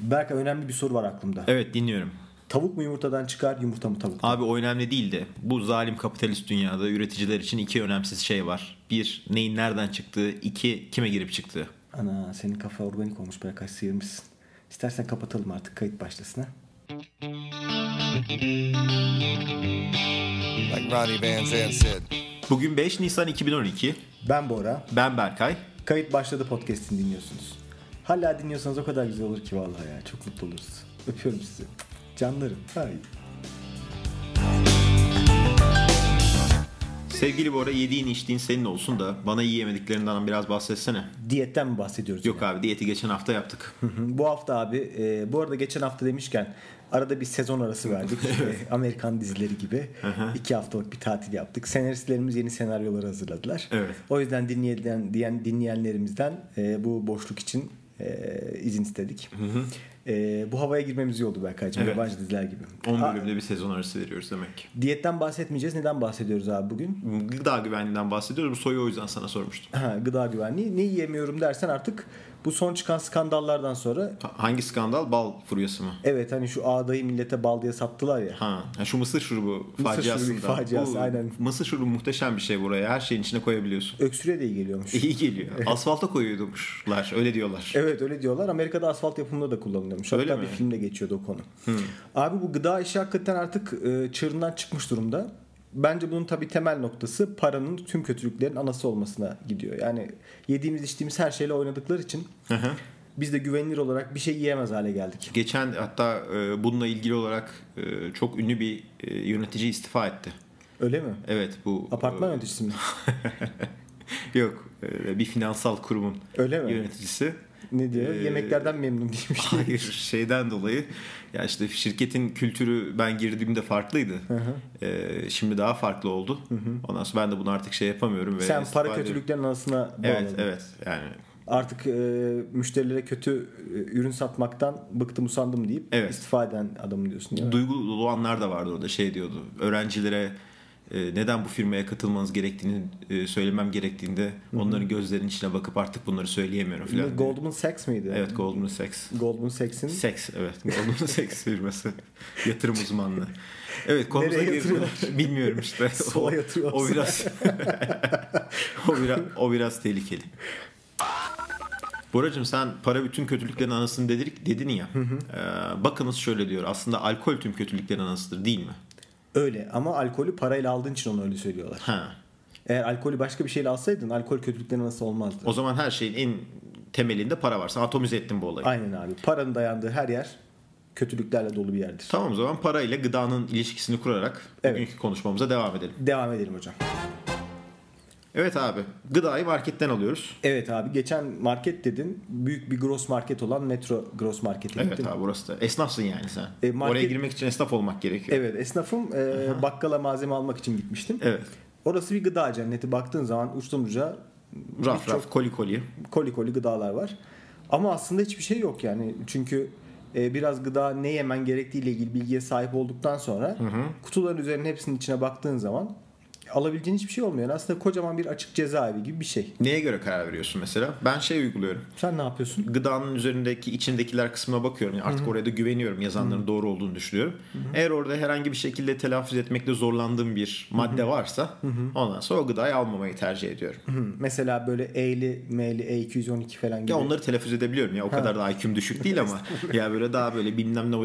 Berkay önemli bir soru var aklımda. Evet dinliyorum. Tavuk mu yumurtadan çıkar, yumurta mı tavuktan? Abi o önemli değil de bu zalim kapitalist dünyada üreticiler için iki önemsiz şey var. Bir, neyin nereden çıktığı. iki kime girip çıktığı. Ana senin kafa organik olmuş Berkay sıyırmışsın. İstersen kapatalım artık kayıt başlasın ha. Like Ronnie Van Zant said. Bugün 5 Nisan 2012. Ben Bora. Ben Berkay. Kayıt başladı podcast'ini dinliyorsunuz. Hala dinliyorsanız o kadar güzel olur ki vallahi ya. Çok mutlu oluruz. Öpüyorum sizi. Canlarım. Hay. Sevgili Bora yediğin içtiğin senin olsun da bana yiyemediklerinden biraz bahsetsene. Diyetten mi bahsediyoruz? Yok abi diyeti geçen hafta yaptık. Bu hafta abi e, bu arada geçen hafta demişken arada bir sezon arası verdik. E, Amerikan dizileri gibi. iki haftalık bir tatil yaptık. Senaristlerimiz yeni senaryoları hazırladılar. Evet. O yüzden dinleyen, diyen, dinleyenlerimizden e, bu boşluk için e, izin istedik. E, bu havaya girmemiz iyi oldu Berkay'cığım. Evet. Yabancı diziler gibi. 10 Aa, bölümde bir sezon arası veriyoruz demek ki. diyetten bahsetmeyeceğiz. Neden bahsediyoruz abi bugün? Gıda güvenliğinden bahsediyoruz. Bu soruyu o yüzden sana sormuştum. Ha, gıda güvenliği. Ne yiyemiyorum dersen artık bu son çıkan skandallardan sonra Ha- Hangi skandal? Bal furyası mı? evet hani şu ağdayı millete bal diye sattılar ya. Ha, şu mısır şurubu Mısır faciasında. şurubu faciası, Bu aynen. Mısır şurubu muhteşem bir şey buraya. Her şeyin içine koyabiliyorsun. Öksüre de iyi geliyormuş. İyi geliyor. Asfalta koyuyormuşlar. Öyle diyorlar. Evet öyle diyorlar. Amerika'da asfalt yapımında da kullanılıyormuş. Öyle Hatta mi? bir filmde geçiyordu o konu. Abi bu gıda işi hakikaten artık e, çığırından çıkmış durumda. Bence bunun tabii temel noktası paranın tüm kötülüklerin anası olmasına gidiyor. Yani yediğimiz içtiğimiz her şeyle oynadıkları için Hı hı. biz de güvenilir olarak bir şey yiyemez hale geldik. Geçen hatta e, bununla ilgili olarak e, çok ünlü bir e, yönetici istifa etti. Öyle mi? Evet bu Apartman yöneticisi mi? e, yok e, bir finansal kurumun Öyle mi? yöneticisi. Ne diyor? Ee, Yemeklerden memnun değilmiş. Hayır şeyden dolayı ya işte şirketin kültürü ben girdiğimde farklıydı. E, şimdi daha farklı oldu. Ondan sonra ben de bunu artık şey yapamıyorum ve Sen para kötülüklerin anasına bağladın. Evet evet yani Artık e, müşterilere kötü e, ürün satmaktan bıktım usandım deyip Evet. istifa eden adam diyorsun. değil mi? duygu dolu anlar da vardı orada şey diyordu. Öğrencilere neden bu firmaya katılmanız gerektiğini e, söylemem gerektiğinde onların gözlerinin içine bakıp artık bunları söyleyemiyorum falan. Goldman Sachs mıydı? Evet Goldman Sachs. Goldman Sachs'in Seks evet. Goldman Sachs firması. Yatırım uzmanlığı. Evet konumuza girdiler. Bilmiyorum işte. Sola o, yatırıyorlar. o biraz o biraz o biraz tehlikeli. Boracığım sen para bütün kötülüklerin anasını dedik, dedin ya. Ee, bakınız şöyle diyor. Aslında alkol tüm kötülüklerin anasıdır değil mi? Öyle ama alkolü parayla aldığın için onu öyle söylüyorlar. Ha. Eğer alkolü başka bir şeyle alsaydın alkol kötülüklerin nasıl olmazdı? O zaman her şeyin en temelinde para var. Sen atomize ettin bu olayı. Aynen abi. Paranın dayandığı her yer kötülüklerle dolu bir yerdir. Tamam o zaman para ile gıdanın ilişkisini kurarak Evet. bugünkü konuşmamıza devam edelim. Devam edelim hocam. Evet abi. Gıdayı marketten alıyoruz. Evet abi geçen market dedin. Büyük bir gross market olan Metro Gross Market'e Evet gittim. abi burası da. Esnafsın yani sen. E, market- Oraya girmek için esnaf olmak gerekiyor. Evet esnafım e, bakkala malzeme almak için gitmiştim. Evet. Orası bir gıda cenneti. Baktığın zaman uçtan uca Raf raf koli koli. koli koli gıdalar var. Ama aslında hiçbir şey yok yani. Çünkü e, biraz gıda ne yemen gerektiğiyle ilgili bilgiye sahip olduktan sonra kutuların üzerinin hepsinin içine baktığın zaman alabileceğin hiçbir şey olmuyor. Aslında kocaman bir açık cezaevi gibi bir şey. Neye göre karar veriyorsun mesela? Ben şey uyguluyorum. Sen ne yapıyorsun? Gıdanın üzerindeki içindekiler kısmına bakıyorum. Yani artık oraya da güveniyorum. Yazanların doğru olduğunu düşünüyorum. Eğer orada herhangi bir şekilde telaffuz etmekte zorlandığım bir madde varsa ondan sonra o gıdayı almamayı tercih ediyorum. Hı, Mesela böyle E'li, M'li, E212 falan gibi. Ya onları telaffuz edebiliyorum ya. O kadar da IQ'm düşük değil ama ya böyle daha böyle bilmem ne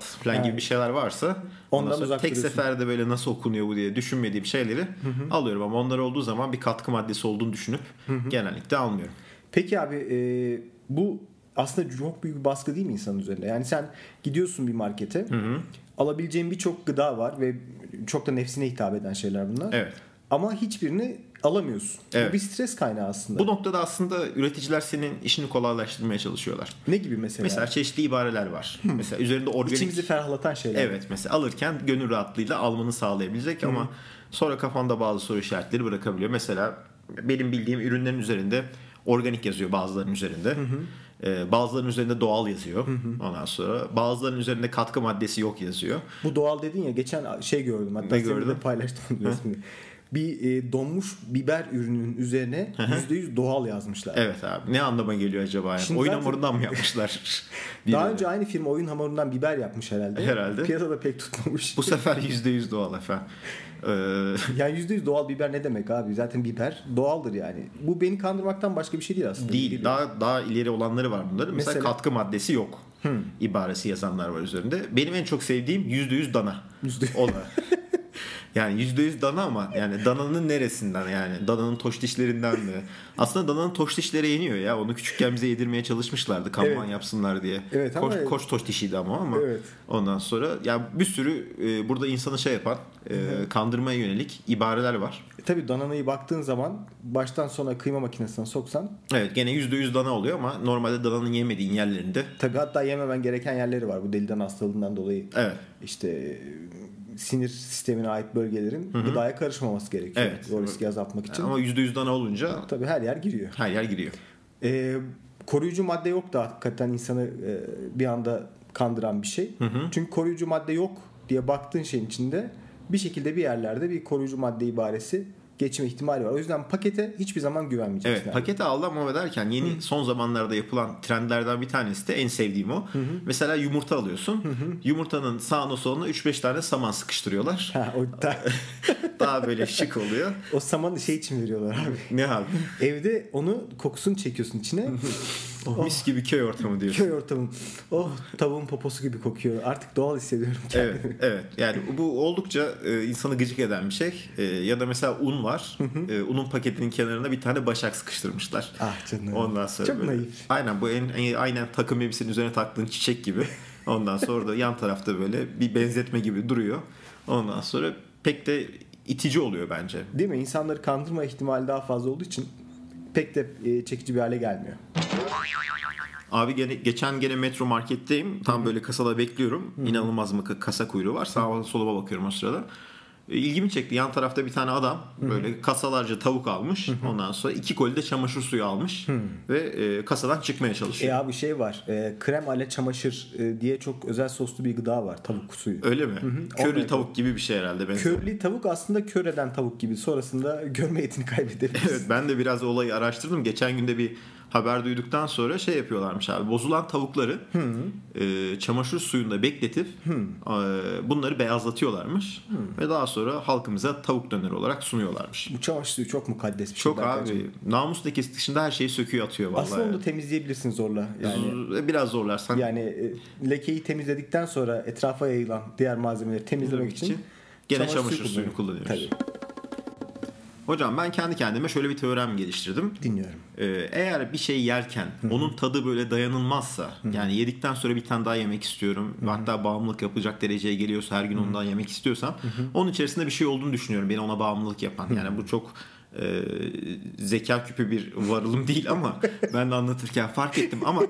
falan gibi bir şeyler varsa Ondan ondan sonra tek seferde böyle nasıl okunuyor bu diye düşünmediğim şeyleri alıyorum ama onlar olduğu zaman bir katkı maddesi olduğunu düşünüp genellikle almıyorum. Peki abi e, bu aslında çok büyük bir baskı değil mi insanın üzerinde? Yani sen gidiyorsun bir markete alabileceğin birçok gıda var ve çok da nefsine hitap eden şeyler bunlar. Evet. Ama hiçbirini alamıyorsun. Evet. Bu bir stres kaynağı aslında. Bu noktada aslında üreticiler senin işini kolaylaştırmaya çalışıyorlar. ne gibi mesela? Mesela çeşitli ibareler var. Mesela üzerinde organik İçimizi ferahlatan şeyler. Evet mesela alırken gönül rahatlığıyla almanı sağlayabilecek ama sonra kafanda bazı soru işaretleri bırakabiliyor. Mesela benim bildiğim ürünlerin üzerinde organik yazıyor bazılarının üzerinde. Ee, bazılarının üzerinde doğal yazıyor. Ondan sonra bazılarının üzerinde katkı maddesi yok yazıyor. Bu doğal dedin ya geçen şey gördüm hatta de paylaştım resmini. bir e, donmuş biber ürünün üzerine %100 doğal yazmışlar. Evet abi. Ne anlama geliyor acaba? Yani? Şimdi Oyun zaten- hamurundan mı yapmışlar? Daha önce aynı firma oyun hamurundan biber yapmış herhalde. Herhalde. Piyasada pek tutmamış. Bu sefer %100 doğal efendim. Ee, yani %100 doğal biber ne demek abi? Zaten biber doğaldır yani. Bu beni kandırmaktan başka bir şey değil aslında. değil. Daha daha ileri olanları var bunların. Mesela, Mesela- katkı maddesi yok. ibaresi yazanlar var üzerinde. Benim en çok sevdiğim %100 dana. Yüzde- O da. Yani %100 dana ama yani dananın neresinden yani? Dananın toş dişlerinden mi? Aslında dananın toş dişleri yeniyor ya. Onu küçükken bize yedirmeye çalışmışlardı kampanya Evet. yapsınlar diye. Evet ama- koş, koş toş dişiydi ama ama. Evet. Ondan sonra ya bir sürü e, burada insanı şey yapan e, kandırmaya yönelik ibareler var. E, tabii dananayı baktığın zaman baştan sona kıyma makinesine soksan Evet gene %100 dana oluyor ama normalde dananın yemediğin yerlerinde tabii hatta yememen gereken yerleri var. Bu deliden hastalığından dolayı evet işte sinir sistemine ait bölgelerin gıdaya karışmaması gerekiyor. Evet. O riski azaltmak için. ama %100 dana olunca Tabii her yer giriyor. her yer giriyor. E, koruyucu madde yok da hakikaten insanı e, bir anda kandıran bir şey. Çünkü koruyucu madde yok diye baktığın şeyin içinde bir şekilde bir yerlerde bir koruyucu madde ibaresi geçme ihtimali var. O yüzden pakete hiçbir zaman güvenmeyeceksin. Evet pakete aldım ama derken yeni son zamanlarda yapılan trendlerden bir tanesi de en sevdiğim o. Mesela yumurta alıyorsun. Yumurtanın sağına soluna 3-5 tane saman sıkıştırıyorlar. Ha, o, da- Daha böyle şık oluyor. o samanı şey için veriyorlar abi. Ne abi? Evde onu kokusunu çekiyorsun içine. Oh, mis gibi köy ortamı diyorsun. Köy ortamın. Oh tavuğun poposu gibi kokuyor. Artık doğal hissediyorum kendimi. Evet, evet. Yani bu oldukça e, insanı gıcık eden bir şey. E, ya da mesela un var. E, unun paketinin kenarına bir tane başak sıkıştırmışlar. Ah canım. Ondan sonra Çok böyle- naif. Aynen bu en, en- aynen takım elbisenin üzerine taktığın çiçek gibi. Ondan sonra da yan tarafta böyle bir benzetme gibi duruyor. Ondan sonra pek de itici oluyor bence. Değil mi? İnsanları kandırma ihtimali daha fazla olduğu için pek de e, çekici bir hale gelmiyor. Abi gene, geçen gene metro marketteyim. Tam böyle kasada bekliyorum. İnanılmaz mı kasa kuyruğu var. Sağa sola bakıyorum o sırada. E, İlgimi çekti. Yan tarafta bir tane adam böyle kasalarca tavuk almış. Ondan sonra iki koli de çamaşır suyu almış. Ve e, kasadan çıkmaya çalışıyor. E abi şey var. E, krem ale çamaşır e, diye çok özel soslu bir gıda var. Tavuk suyu. Öyle mi? Onunla Körlü tavuk gibi bir şey herhalde. benziyor. Körlü tavuk aslında kör eden tavuk gibi. Sonrasında görme yetini kaybedebilir. Evet ben de biraz olayı araştırdım. Geçen günde bir haber duyduktan sonra şey yapıyorlarmış abi. Bozulan tavukları e, çamaşır suyunda bekletip e, bunları beyazlatıyorlarmış. Ve daha sonra halkımıza tavuk döneri olarak sunuyorlarmış. Bu çamaşır suyu çok mukaddes bir şey. Çok abi namus lekesi dışında her şeyi söküyor atıyor vallahi. Aslında onu yani. da temizleyebilirsin zorla. Yani Z- Biraz zorlarsan yani e, lekeyi temizledikten sonra etrafa yayılan diğer malzemeleri temizlemek için, gene çamaşır, suyunu kullanıyoruz. kullanıyoruz. Tabii Hocam ben kendi kendime şöyle bir teorem geliştirdim. dinliyorum. Ee, eğer bir şey yerken onun tadı böyle dayanılmazsa yani yedikten sonra bir tane daha yemek istiyorum hatta bağımlılık yapacak dereceye geliyorsa her gün ondan yemek istiyorsam onun içerisinde bir şey olduğunu düşünüyorum beni ona bağımlılık yapan. Yani bu çok e, zeka küpü bir varılım değil ama ben de anlatırken fark ettim ama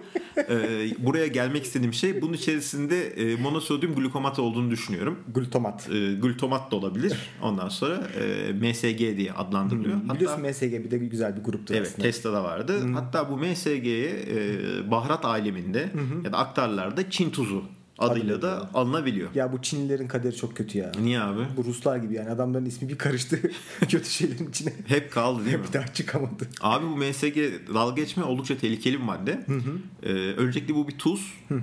e, buraya gelmek istediğim şey bunun içerisinde e, monosodyum glukomat olduğunu düşünüyorum Glutamat. e, glutamat da olabilir ondan sonra e, MSG diye adlandırılıyor Hatta- Biliyorsun MSG bir de güzel bir gruptur Evet aslında. Tesla'da vardı. Hatta bu MSG'ye e, baharat aleminde ya da aktarlarda Çin tuzu adıyla da alınabiliyor. Ya bu Çinlilerin kaderi çok kötü ya. Niye abi? Bu Ruslar gibi yani adamların ismi bir karıştı kötü şeylerin içine. Hep kaldı değil mi? bir daha çıkamadı. Abi bu MSG dalga geçme oldukça tehlikeli bir madde. Ee, öncelikle bu bir tuz. Ee,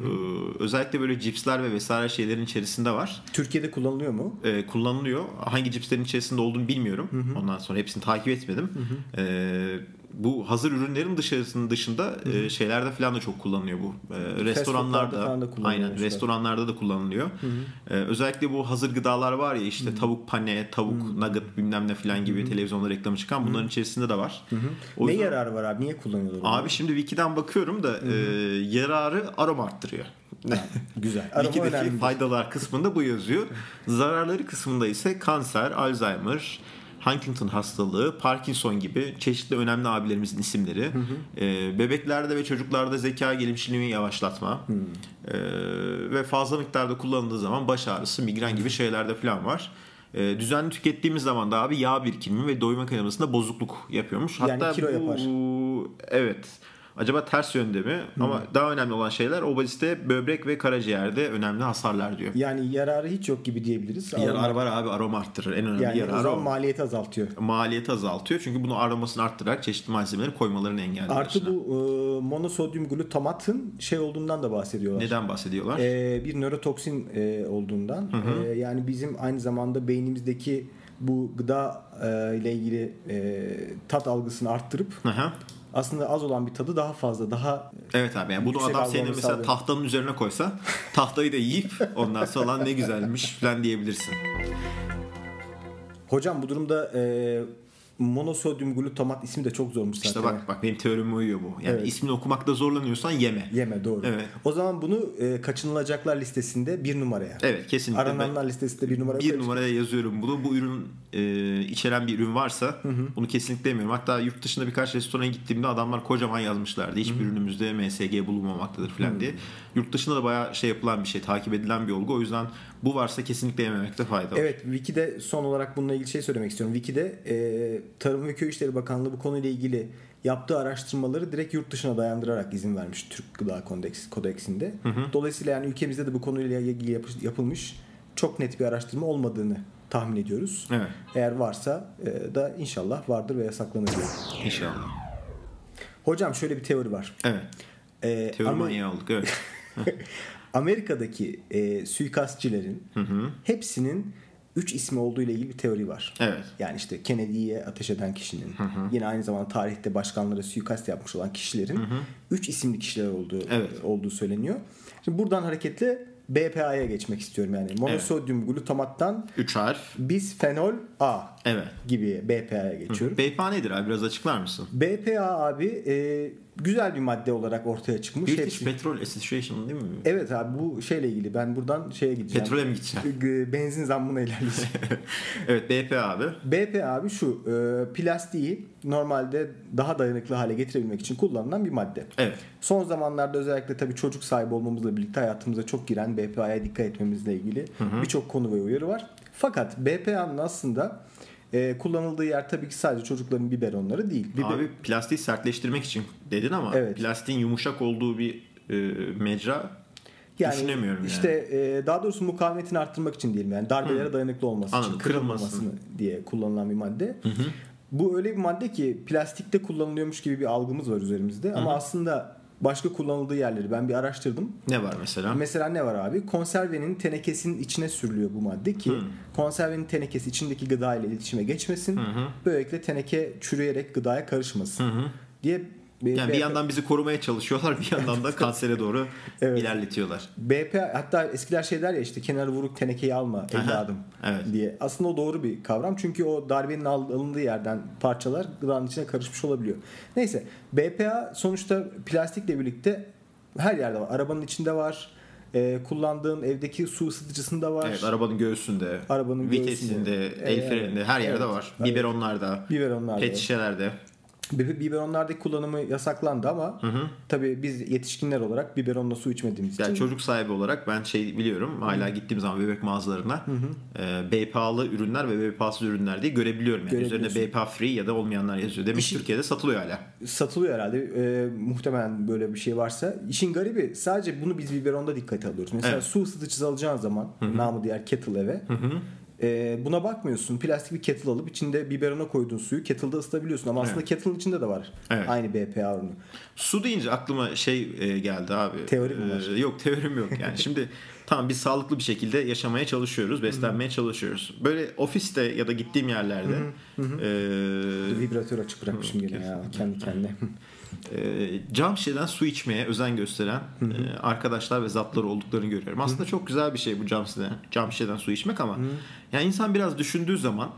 özellikle böyle cipsler ve vesaire şeylerin içerisinde var. Türkiye'de kullanılıyor mu? Ee, kullanılıyor. Hangi cipslerin içerisinde olduğunu bilmiyorum. Ondan sonra hepsini takip etmedim. Ee, bu hazır ürünlerin dışarısının dışında e, şeylerde falan da çok kullanılıyor bu. Ee, restoranlarda da aynen restoranlarda da kullanılıyor. Ee, özellikle bu hazır gıdalar var ya işte tavuk pane, tavuk nugget bilmem ne falan gibi televizyonda reklamı çıkan bunların içerisinde de var. O ne yüzden- yararı var abi? Niye kullanıyorlar? onu? Abi şimdi Wiki'den bakıyorum da e, yararı aroma arttırıyor. Güzel. Arama Wiki'deki faydalar kısmında bu yazıyor. Zararları kısmında ise kanser, Alzheimer, Huntington hastalığı, Parkinson gibi çeşitli önemli abilerimizin isimleri. E, bebeklerde ve çocuklarda zeka gelişimini yavaşlatma. E, ve fazla miktarda kullanıldığı zaman baş ağrısı, migren gibi şeylerde falan var. E, düzenli tükettiğimiz zaman da abi yağ birikimi ve doyma kanamasında bozukluk yapıyormuş. Yani Hatta kilo bu, yapar. Evet. Acaba ters yönde mi? Ama daha önemli olan şeyler obezite, böbrek ve karaciğerde önemli hasarlar diyor. Yani yararı hiç yok gibi diyebiliriz. Yarar var abi aroma arttırır. En önemli yani yararı o. maliyeti azaltıyor. Maliyeti azaltıyor. Çünkü bunu aromasını arttırarak çeşitli malzemeleri koymalarını engelliyor. Artı içine. bu e, monosodyum glutamatın şey olduğundan da bahsediyorlar. Neden bahsediyorlar? E, bir nörotoksin e, olduğundan. E, yani bizim aynı zamanda beynimizdeki bu gıda e, ile ilgili e, tat algısını arttırıp Hı hı. Aslında az olan bir tadı daha fazla, daha Evet abi yani bunu adam senin mesela sağlıyor. tahtanın üzerine koysa tahtayı da yiyip ondan sonra "Lan ne güzelmiş falan diyebilirsin. Hocam bu durumda e, monosodyum glutamat ismi de çok zormuş zaten. İşte bak bak benim teorime uyuyor bu. Yani Evet. ismini okumakta zorlanıyorsan yeme. Yeme doğru. Evet. O zaman bunu e, kaçınılacaklar listesinde bir numaraya. Evet kesinlikle. Ben Arananlar listesinde bir numaraya bir koy- numaraya yazıyorum bunu. Bu ürün e, içeren bir ürün varsa bunu kesinlikle yemiyorum. Hatta yurt dışında birkaç restorana gittiğimde adamlar kocaman yazmışlardı. Hiçbir ürünümüzde MSG bulunmamaktadır falan diye. Yurt dışında da bayağı şey yapılan bir şey, takip edilen bir olgu. O yüzden bu varsa kesinlikle yememekte fayda var. Evet Wiki'de son olarak bununla ilgili şey söylemek istiyorum. Wiki'de e, Tarım ve Köy İşleri Bakanlığı bu konuyla ilgili yaptığı araştırmaları direkt yurt dışına dayandırarak izin vermiş Türk Gıda Kodeks, Kodeksinde. Dolayısıyla yani ülkemizde de bu konuyla ilgili yapış- yapılmış çok net bir araştırma olmadığını tahmin ediyoruz. Evet. Eğer varsa e, da inşallah vardır ve yasaklanır. İnşallah. Hocam şöyle bir teori var. Evet. E, Teori Amer- manyağı olduk. Evet. Amerika'daki e, suikastçilerin hepsinin 3 ismi olduğu ile ilgili bir teori var. Evet. Yani işte Kennedy'ye ateş eden kişinin, yine aynı zamanda tarihte başkanlara suikast yapmış olan kişilerin 3 isimli kişiler olduğu Evet. olduğu söyleniyor. Şimdi buradan hareketle BPA'ya geçmek istiyorum yani. Monosodyum glutamattan Üç harf. bisfenol A Evet. gibi BPA'ya geçiyorum. BPA nedir abi? Biraz açıklar mısın? BPA abi e, güzel bir madde olarak ortaya çıkmış. British Hepsi- Petrol Association değil mi? Evet abi bu şeyle ilgili ben buradan şeye gideceğim. Petrole mi gideceğim? Benzin zammına ilerleyeceğim. evet BPA abi. BP abi şu e, plastiği normalde daha dayanıklı hale getirebilmek için kullanılan bir madde. Evet. Son zamanlarda özellikle tabii çocuk sahibi olmamızla birlikte hayatımıza çok giren BPA'ya dikkat etmemizle ilgili birçok konu ve uyarı var. Fakat BPA'nın aslında e, kullanıldığı yer tabii ki sadece çocukların biberonları değil. Biber- Abi plastiği sertleştirmek için dedin ama Evet. plastiğin yumuşak olduğu bir e, mecra yani düşünemiyorum işte yani. e, daha doğrusu mukavemetini arttırmak için diyelim yani darbelere dayanıklı olması Anladım, için kırılmamasını kırılmasın. diye kullanılan bir madde. Bu öyle bir madde ki plastikte kullanılıyormuş gibi bir algımız var üzerimizde ama aslında başka kullanıldığı yerleri ben bir araştırdım. Ne var mesela? Mesela ne var abi? Konservenin tenekesinin içine sürülüyor bu madde ki konservenin tenekesi içindeki gıda ile iletişime geçmesin. Böylelikle teneke çürüyerek gıdaya karışmasın diye yani bir yandan bizi korumaya çalışıyorlar bir yandan da kansere doğru Evet. ilerletiyorlar. BP hatta eskiler şey der ya işte kenarı vuruk tenekeyi alma evladım Evet. diye. Aslında o doğru bir kavram. Çünkü o darbenin al- alındığı yerden parçalar gıdanın içine karışmış olabiliyor. Neyse BPA sonuçta plastikle birlikte her yerde var. Arabanın içinde var. Ee, kullandığın evdeki su ısıtıcısında var. Evet arabanın göğsünde, Arabanın vitesinde, göğsünde. el freninde her yerde Evet. var. Biberonlarda, Biberonlarda. pet şişelerde. Bi- Biberonlardaki kullanımı yasaklandı ama tabii biz yetişkinler olarak biberonla su içmediğimiz Yani için çocuk sahibi olarak ben şey biliyorum hala gittiğim zaman bebek mağazalarına e, BPA'lı ürünler ve BPA'sız ürünler diye görebiliyorum. Yani. Üzerinde. BPA free ya da olmayanlar yazıyor. Demek İşin- Türkiye'de satılıyor hala. satılıyor herhalde. Ee, muhtemelen böyle bir şey varsa. İşin garibi sadece bunu biz biberonda dikkate alıyoruz. Mesela Evet. su ısıtıcısı alacağın zaman namı diğer kettle eve. E, buna bakmıyorsun. Plastik bir kettle alıp içinde biberona koyduğun suyu kettle'da ısıtabiliyorsun ama aslında Evet. kettle'ın içinde de var. Evet. Aynı BPA oranı. Su deyince aklıma şey e, geldi abi. Teori mi var? E, yok teorim yok yani. Şimdi tamam biz sağlıklı bir şekilde yaşamaya çalışıyoruz, beslenmeye çalışıyoruz. Böyle ofiste ya da gittiğim yerlerde e, Vibratör açık bırakmışım gene ya kendi kendine. e, cam şişeden su içmeye özen gösteren e, arkadaşlar ve zatlar olduklarını görüyorum. Aslında çok güzel bir şey bu cam şişeden, cam şişeden su içmek ama yani insan biraz düşündüğü zaman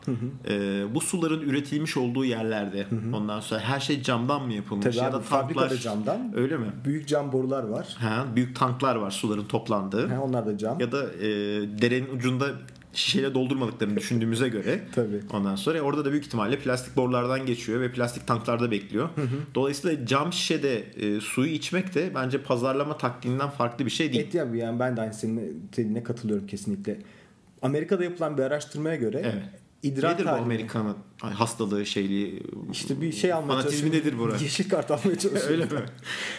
e, bu suların üretilmiş olduğu yerlerde ondan sonra her şey camdan mı yapılmış Tabii ya abi, da tanklar camdan. öyle mi? Büyük cam borular var. Ha, büyük tanklar var suların toplandığı. Ha, onlar da cam. Ya da e, derenin ucunda şişeyle doldurmadıklarını düşündüğümüze göre Tabii. ondan sonra orada da büyük ihtimalle plastik borulardan geçiyor ve plastik tanklarda bekliyor. Dolayısıyla cam şişede e, suyu içmek de bence pazarlama taktiğinden farklı bir şey değil. Et ya yani ben de aynı senin dediğine katılıyorum kesinlikle. Amerika'da yapılan bir araştırmaya göre Evet. İdrar Nedir bu. Amerikan'ın hastalığı, şeyliği? İşte bir şey almaya Fanatizmi nedir bu? Yeşil kart almaya çalışıyorum. Öyle mi?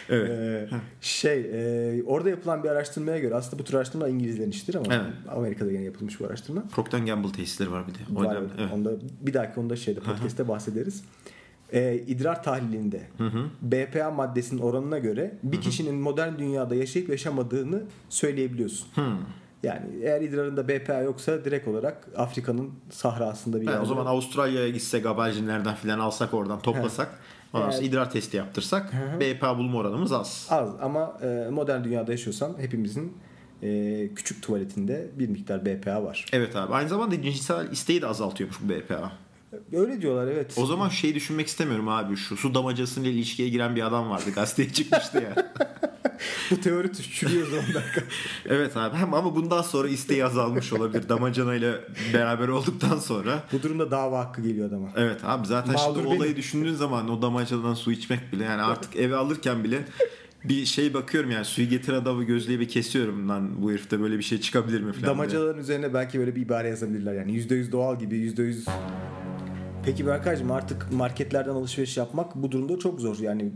Evet. Ee, şey e, orada yapılan bir araştırmaya göre aslında bu tür araştırma İngilizlerin işidir ama Evet. Amerika'da yine yapılmış bu araştırma. Procter Gamble tesisleri var bir de. O Var, evet. Onda bir dahaki onda şeyde podcast'te bahsederiz. Ee, idrar tahlilinde BPA maddesinin oranına göre bir kişinin modern dünyada yaşayıp yaşamadığını söyleyebiliyorsun. Hmm. Yani eğer idrarında BPA yoksa direkt olarak Afrika'nın sahrasında bir yerde. o zaman Avustralya'ya gitsek habercinlerden filan alsak oradan toplasak ondan sonra idrar testi yaptırsak BPA bulma oranımız az. az ama e, modern dünyada yaşıyorsan hepimizin e, küçük tuvaletinde bir miktar BPA var. Evet abi. Aynı zamanda cinsel isteği de azaltıyormuş bu BPA. Öyle diyorlar evet. O zaman şey düşünmek istemiyorum abi. Şu su damacasıyla ilişkiye giren bir adam vardı. Gazeteye çıkmıştı ya. Bu teori çürüyor o zaman Berkan. evet abi. Hem ama bundan sonra isteği azalmış olabilir. Damacanayla beraber olduktan sonra. Bu durumda dava hakkı geliyor adama. Evet abi zaten Mağdur şimdi benim. olayı düşündüğün zaman o damacanadan su içmek bile yani artık eve alırken bile bir şey bakıyorum yani suyu getir adamı gözlüğe bir kesiyorum lan bu herifte böyle bir şey çıkabilir mi falan. diye. Damacaların üzerine belki böyle bir ibare yazabilirler yani %100 doğal gibi %100 Peki Berkaycığım artık marketlerden alışveriş yapmak bu durumda çok zor yani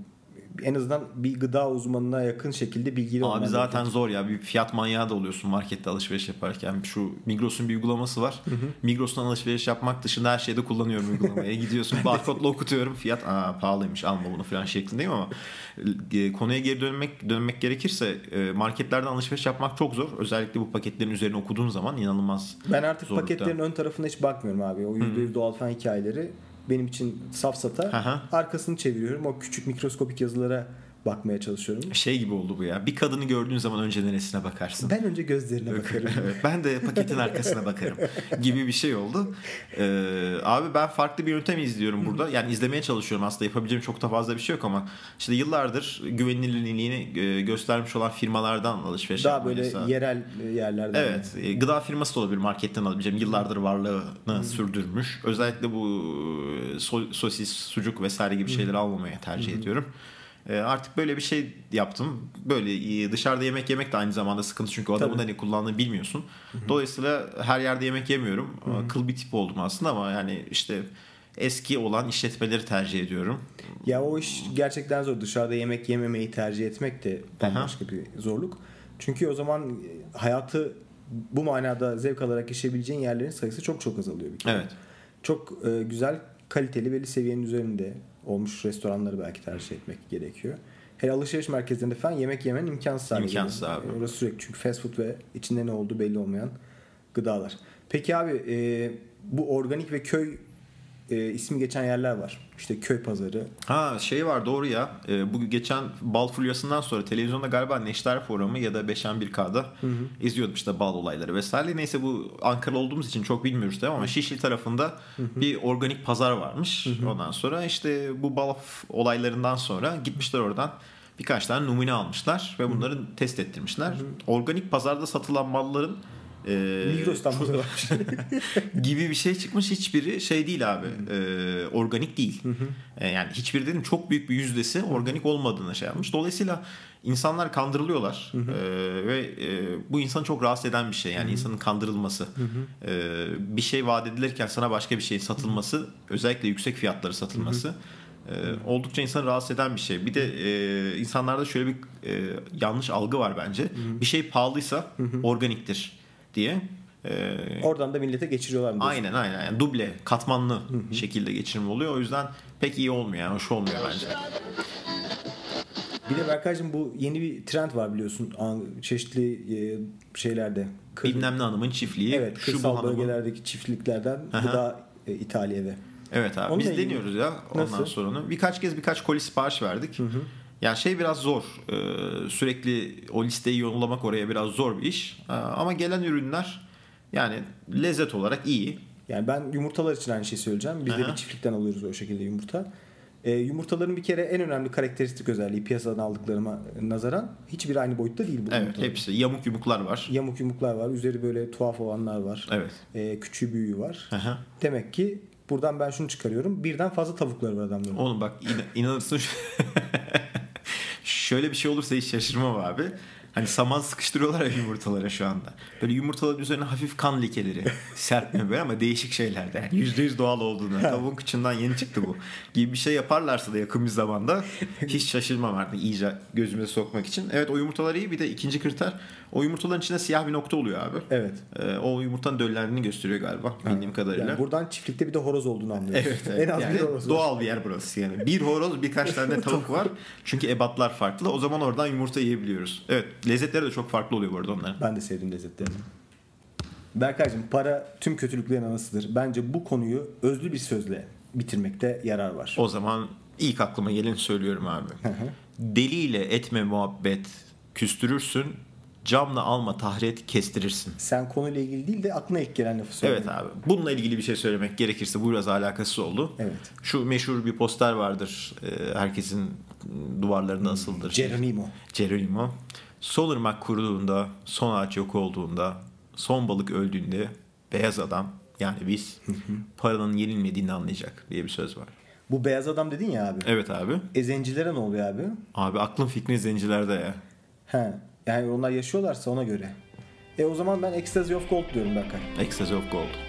en azından bir gıda uzmanına yakın şekilde bilgili olman Abi zaten gerekiyor. zor ya. Bir fiyat manyağı da oluyorsun markette alışveriş yaparken. Şu Migros'un bir uygulaması var. Migros'tan alışveriş yapmak dışında her şeyde kullanıyorum uygulamayı. Gidiyorsun barkodla okutuyorum. Fiyat aa pahalıymış alma bunu falan şeklindeyim ama e, konuya geri dönmek dönmek gerekirse e, marketlerden alışveriş yapmak çok zor. Özellikle bu paketlerin üzerine okuduğun zaman inanılmaz. Ben artık zorlukta. paketlerin ön tarafına hiç bakmıyorum abi. O %100 doğal falan hikayeleri benim için safsata. Aha. Arkasını çeviriyorum. O küçük mikroskopik yazılara bakmaya çalışıyorum. Şey gibi oldu bu ya. Bir kadını gördüğün zaman önce neresine bakarsın? Ben önce gözlerine bakarım. Ben de paketin arkasına bakarım gibi bir şey oldu. Ee, abi ben farklı bir yöntem izliyorum burada. Yani izlemeye çalışıyorum aslında yapabileceğim çok da fazla bir şey yok ama işte yıllardır güvenilirliğini e, göstermiş olan firmalardan alışveriş Daha böyle mesela- yerel yerlerden. Evet. e, Gıda firması da olabilir marketten alabileceğim. Yıllardır varlığını sürdürmüş. Özellikle bu e, so- sosis, sucuk vesaire gibi şeyleri almamaya tercih ediyorum. E, Artık böyle bir şey yaptım. Böyle dışarıda yemek yemek de aynı zamanda sıkıntı çünkü o adamın Tabii. da ne kullandığını bilmiyorsun. Dolayısıyla her yerde yemek yemiyorum. E, Kıl bir tip oldum aslında ama yani işte eski olan işletmeleri tercih ediyorum. Ya o iş gerçekten zor. Dışarıda yemek yememeyi tercih etmek de bambaşka bir zorluk. Çünkü o zaman e, hayatı bu manada zevk alarak yaşayabileceğin yerlerin sayısı çok çok azalıyor bir kere. Evet. Çok e, güzel, kaliteli, belli seviyenin üzerinde olmuş restoranları belki tercih etmek gerekiyor. Hele alışveriş merkezlerinde falan yemek yemen imkansız hale İmkansız geliyor. abi. Orası sürekli çünkü fast food ve içinde ne olduğu belli olmayan gıdalar. Peki abi e, bu organik ve köy e, ismi geçen yerler var. İşte köy pazarı, Ha şey var doğru ya. Ee, bu geçen bal fulyasından sonra televizyonda galiba Neşter Forumu ya da 5'en-1K'da izliyordum işte bal olayları vesaire. Neyse bu Ankara olduğumuz için çok bilmiyoruz tabii ama Şişli tarafında bir organik pazar varmış. Ondan sonra işte bu bal olaylarından sonra gitmişler oradan birkaç tane numune almışlar ve bunları test ettirmişler. Organik pazarda satılan malların e, Migros'tan buluyorlar. gibi bir şey çıkmış. Hiçbiri şey değil abi e, organik değil. E, yani hiçbirinin çok büyük bir yüzdesi organik olmadığını şey yapmış. Dolayısıyla insanlar kandırılıyorlar. E, ve e, bu insanı çok rahatsız eden bir şey. Yani insanın kandırılması. E, bir şey vaat edilirken sana başka bir şeyin satılması özellikle yüksek fiyatları satılması e, oldukça insanı rahatsız eden bir şey. Bir de e, insanlarda şöyle bir e, yanlış algı var bence. Bir şey pahalıysa organiktir diye E, Oradan da millete geçiriyorlar mı? diyorsun? Aynen aynen. Yani duble, katmanlı şekilde geçirim oluyor. O yüzden pek iyi olmuyor yani. Hoş olmuyor bence. Bir de Berkaycığım bu yeni bir trend var biliyorsun çeşitli e, şeylerde. Kır- Bilmem ne hanımın çiftliği. evet, şu kırsal hanımın. bölgelerdeki çiftliklerden Aha. gıda e, ithal eve. Evet abi. Onunla Biz deniyoruz ya ondan Nasıl? sonra onu. Birkaç kez birkaç koli sipariş verdik. Yani şey biraz zor. Ee, sürekli o listeyi yollamak oraya biraz zor bir iş. Ee, ama gelen ürünler yani lezzet olarak iyi. Yani ben yumurtalar için aynı şeyi söyleyeceğim. Biz de Aha. bir çiftlikten alıyoruz o şekilde yumurta. E, yumurtaların bir kere en önemli karakteristik özelliği piyasadan aldıklarıma nazaran hiçbir aynı boyutta değil bu Evet yumurtaların. hepsi yamuk yumuklar var. Yamuk yumuklar var. Üzeri böyle tuhaf olanlar var. Evet. E, küçüğü büyüğü var. Aha. Demek ki buradan ben şunu çıkarıyorum. Birden fazla tavukları var adamların. Oğlum bak in- inanırsın şöyle bir şey olursa hiç şaşırmam abi. Hani saman sıkıştırıyorlar ya yumurtalara şu anda. Böyle yumurtaların üzerine hafif kan lekeleri. Serpme böyle ama değişik şeylerde. Yani %100 doğal olduğunu. Tavuğun kıçından yeni çıktı bu. Gibi bir şey yaparlarsa da yakın bir zamanda hiç şaşırmam artık iyice gözümüze sokmak için. Evet o yumurtalar iyi. Bir de ikinci kriter o yumurtaların içinde siyah bir nokta oluyor abi. Evet. Ee, o yumurtanın döllendiğini gösteriyor galiba bildiğim kadarıyla. Yani buradan çiftlikte bir de horoz olduğunu anlıyoruz. Evet, evet. en az yani bir horoz var. doğal bir yer burası yani. Bir horoz birkaç tane tavuk var. Çünkü ebatlar farklı. O zaman oradan yumurta yiyebiliyoruz. Evet lezzetleri de çok farklı oluyor bu arada onların. Ben de sevdim lezzetlerini. Berkaycığım para tüm kötülüklerin anasıdır. Bence bu konuyu özlü bir sözle bitirmekte yarar var. O zaman ilk aklıma geleni söylüyorum abi. Deliyle etme muhabbet küstürürsün. Camla alma tahret kestirirsin. Sen konuyla ilgili değil de aklına ilk gelen lafı söyle. Evet abi. Bununla ilgili bir şey söylemek gerekirse bu biraz alakasız oldu. Evet. Şu meşhur bir poster vardır. Ee, Herkesin duvarlarında asıldır. Geronimo. Geronimo. Son ırmak kuruduğunda, son ağaç yok olduğunda, son balık öldüğünde beyaz adam yani biz paranın yenilmediğini anlayacak diye bir söz var. Bu beyaz adam dedin ya abi. Evet abi. E zencilere ne oluyor abi? Abi aklın fikrin zencilerde ya. He. Yani onlar yaşıyorlarsa ona göre. E o zaman ben Ecstasy of Gold diyorum Berkay. Ecstasy of Gold.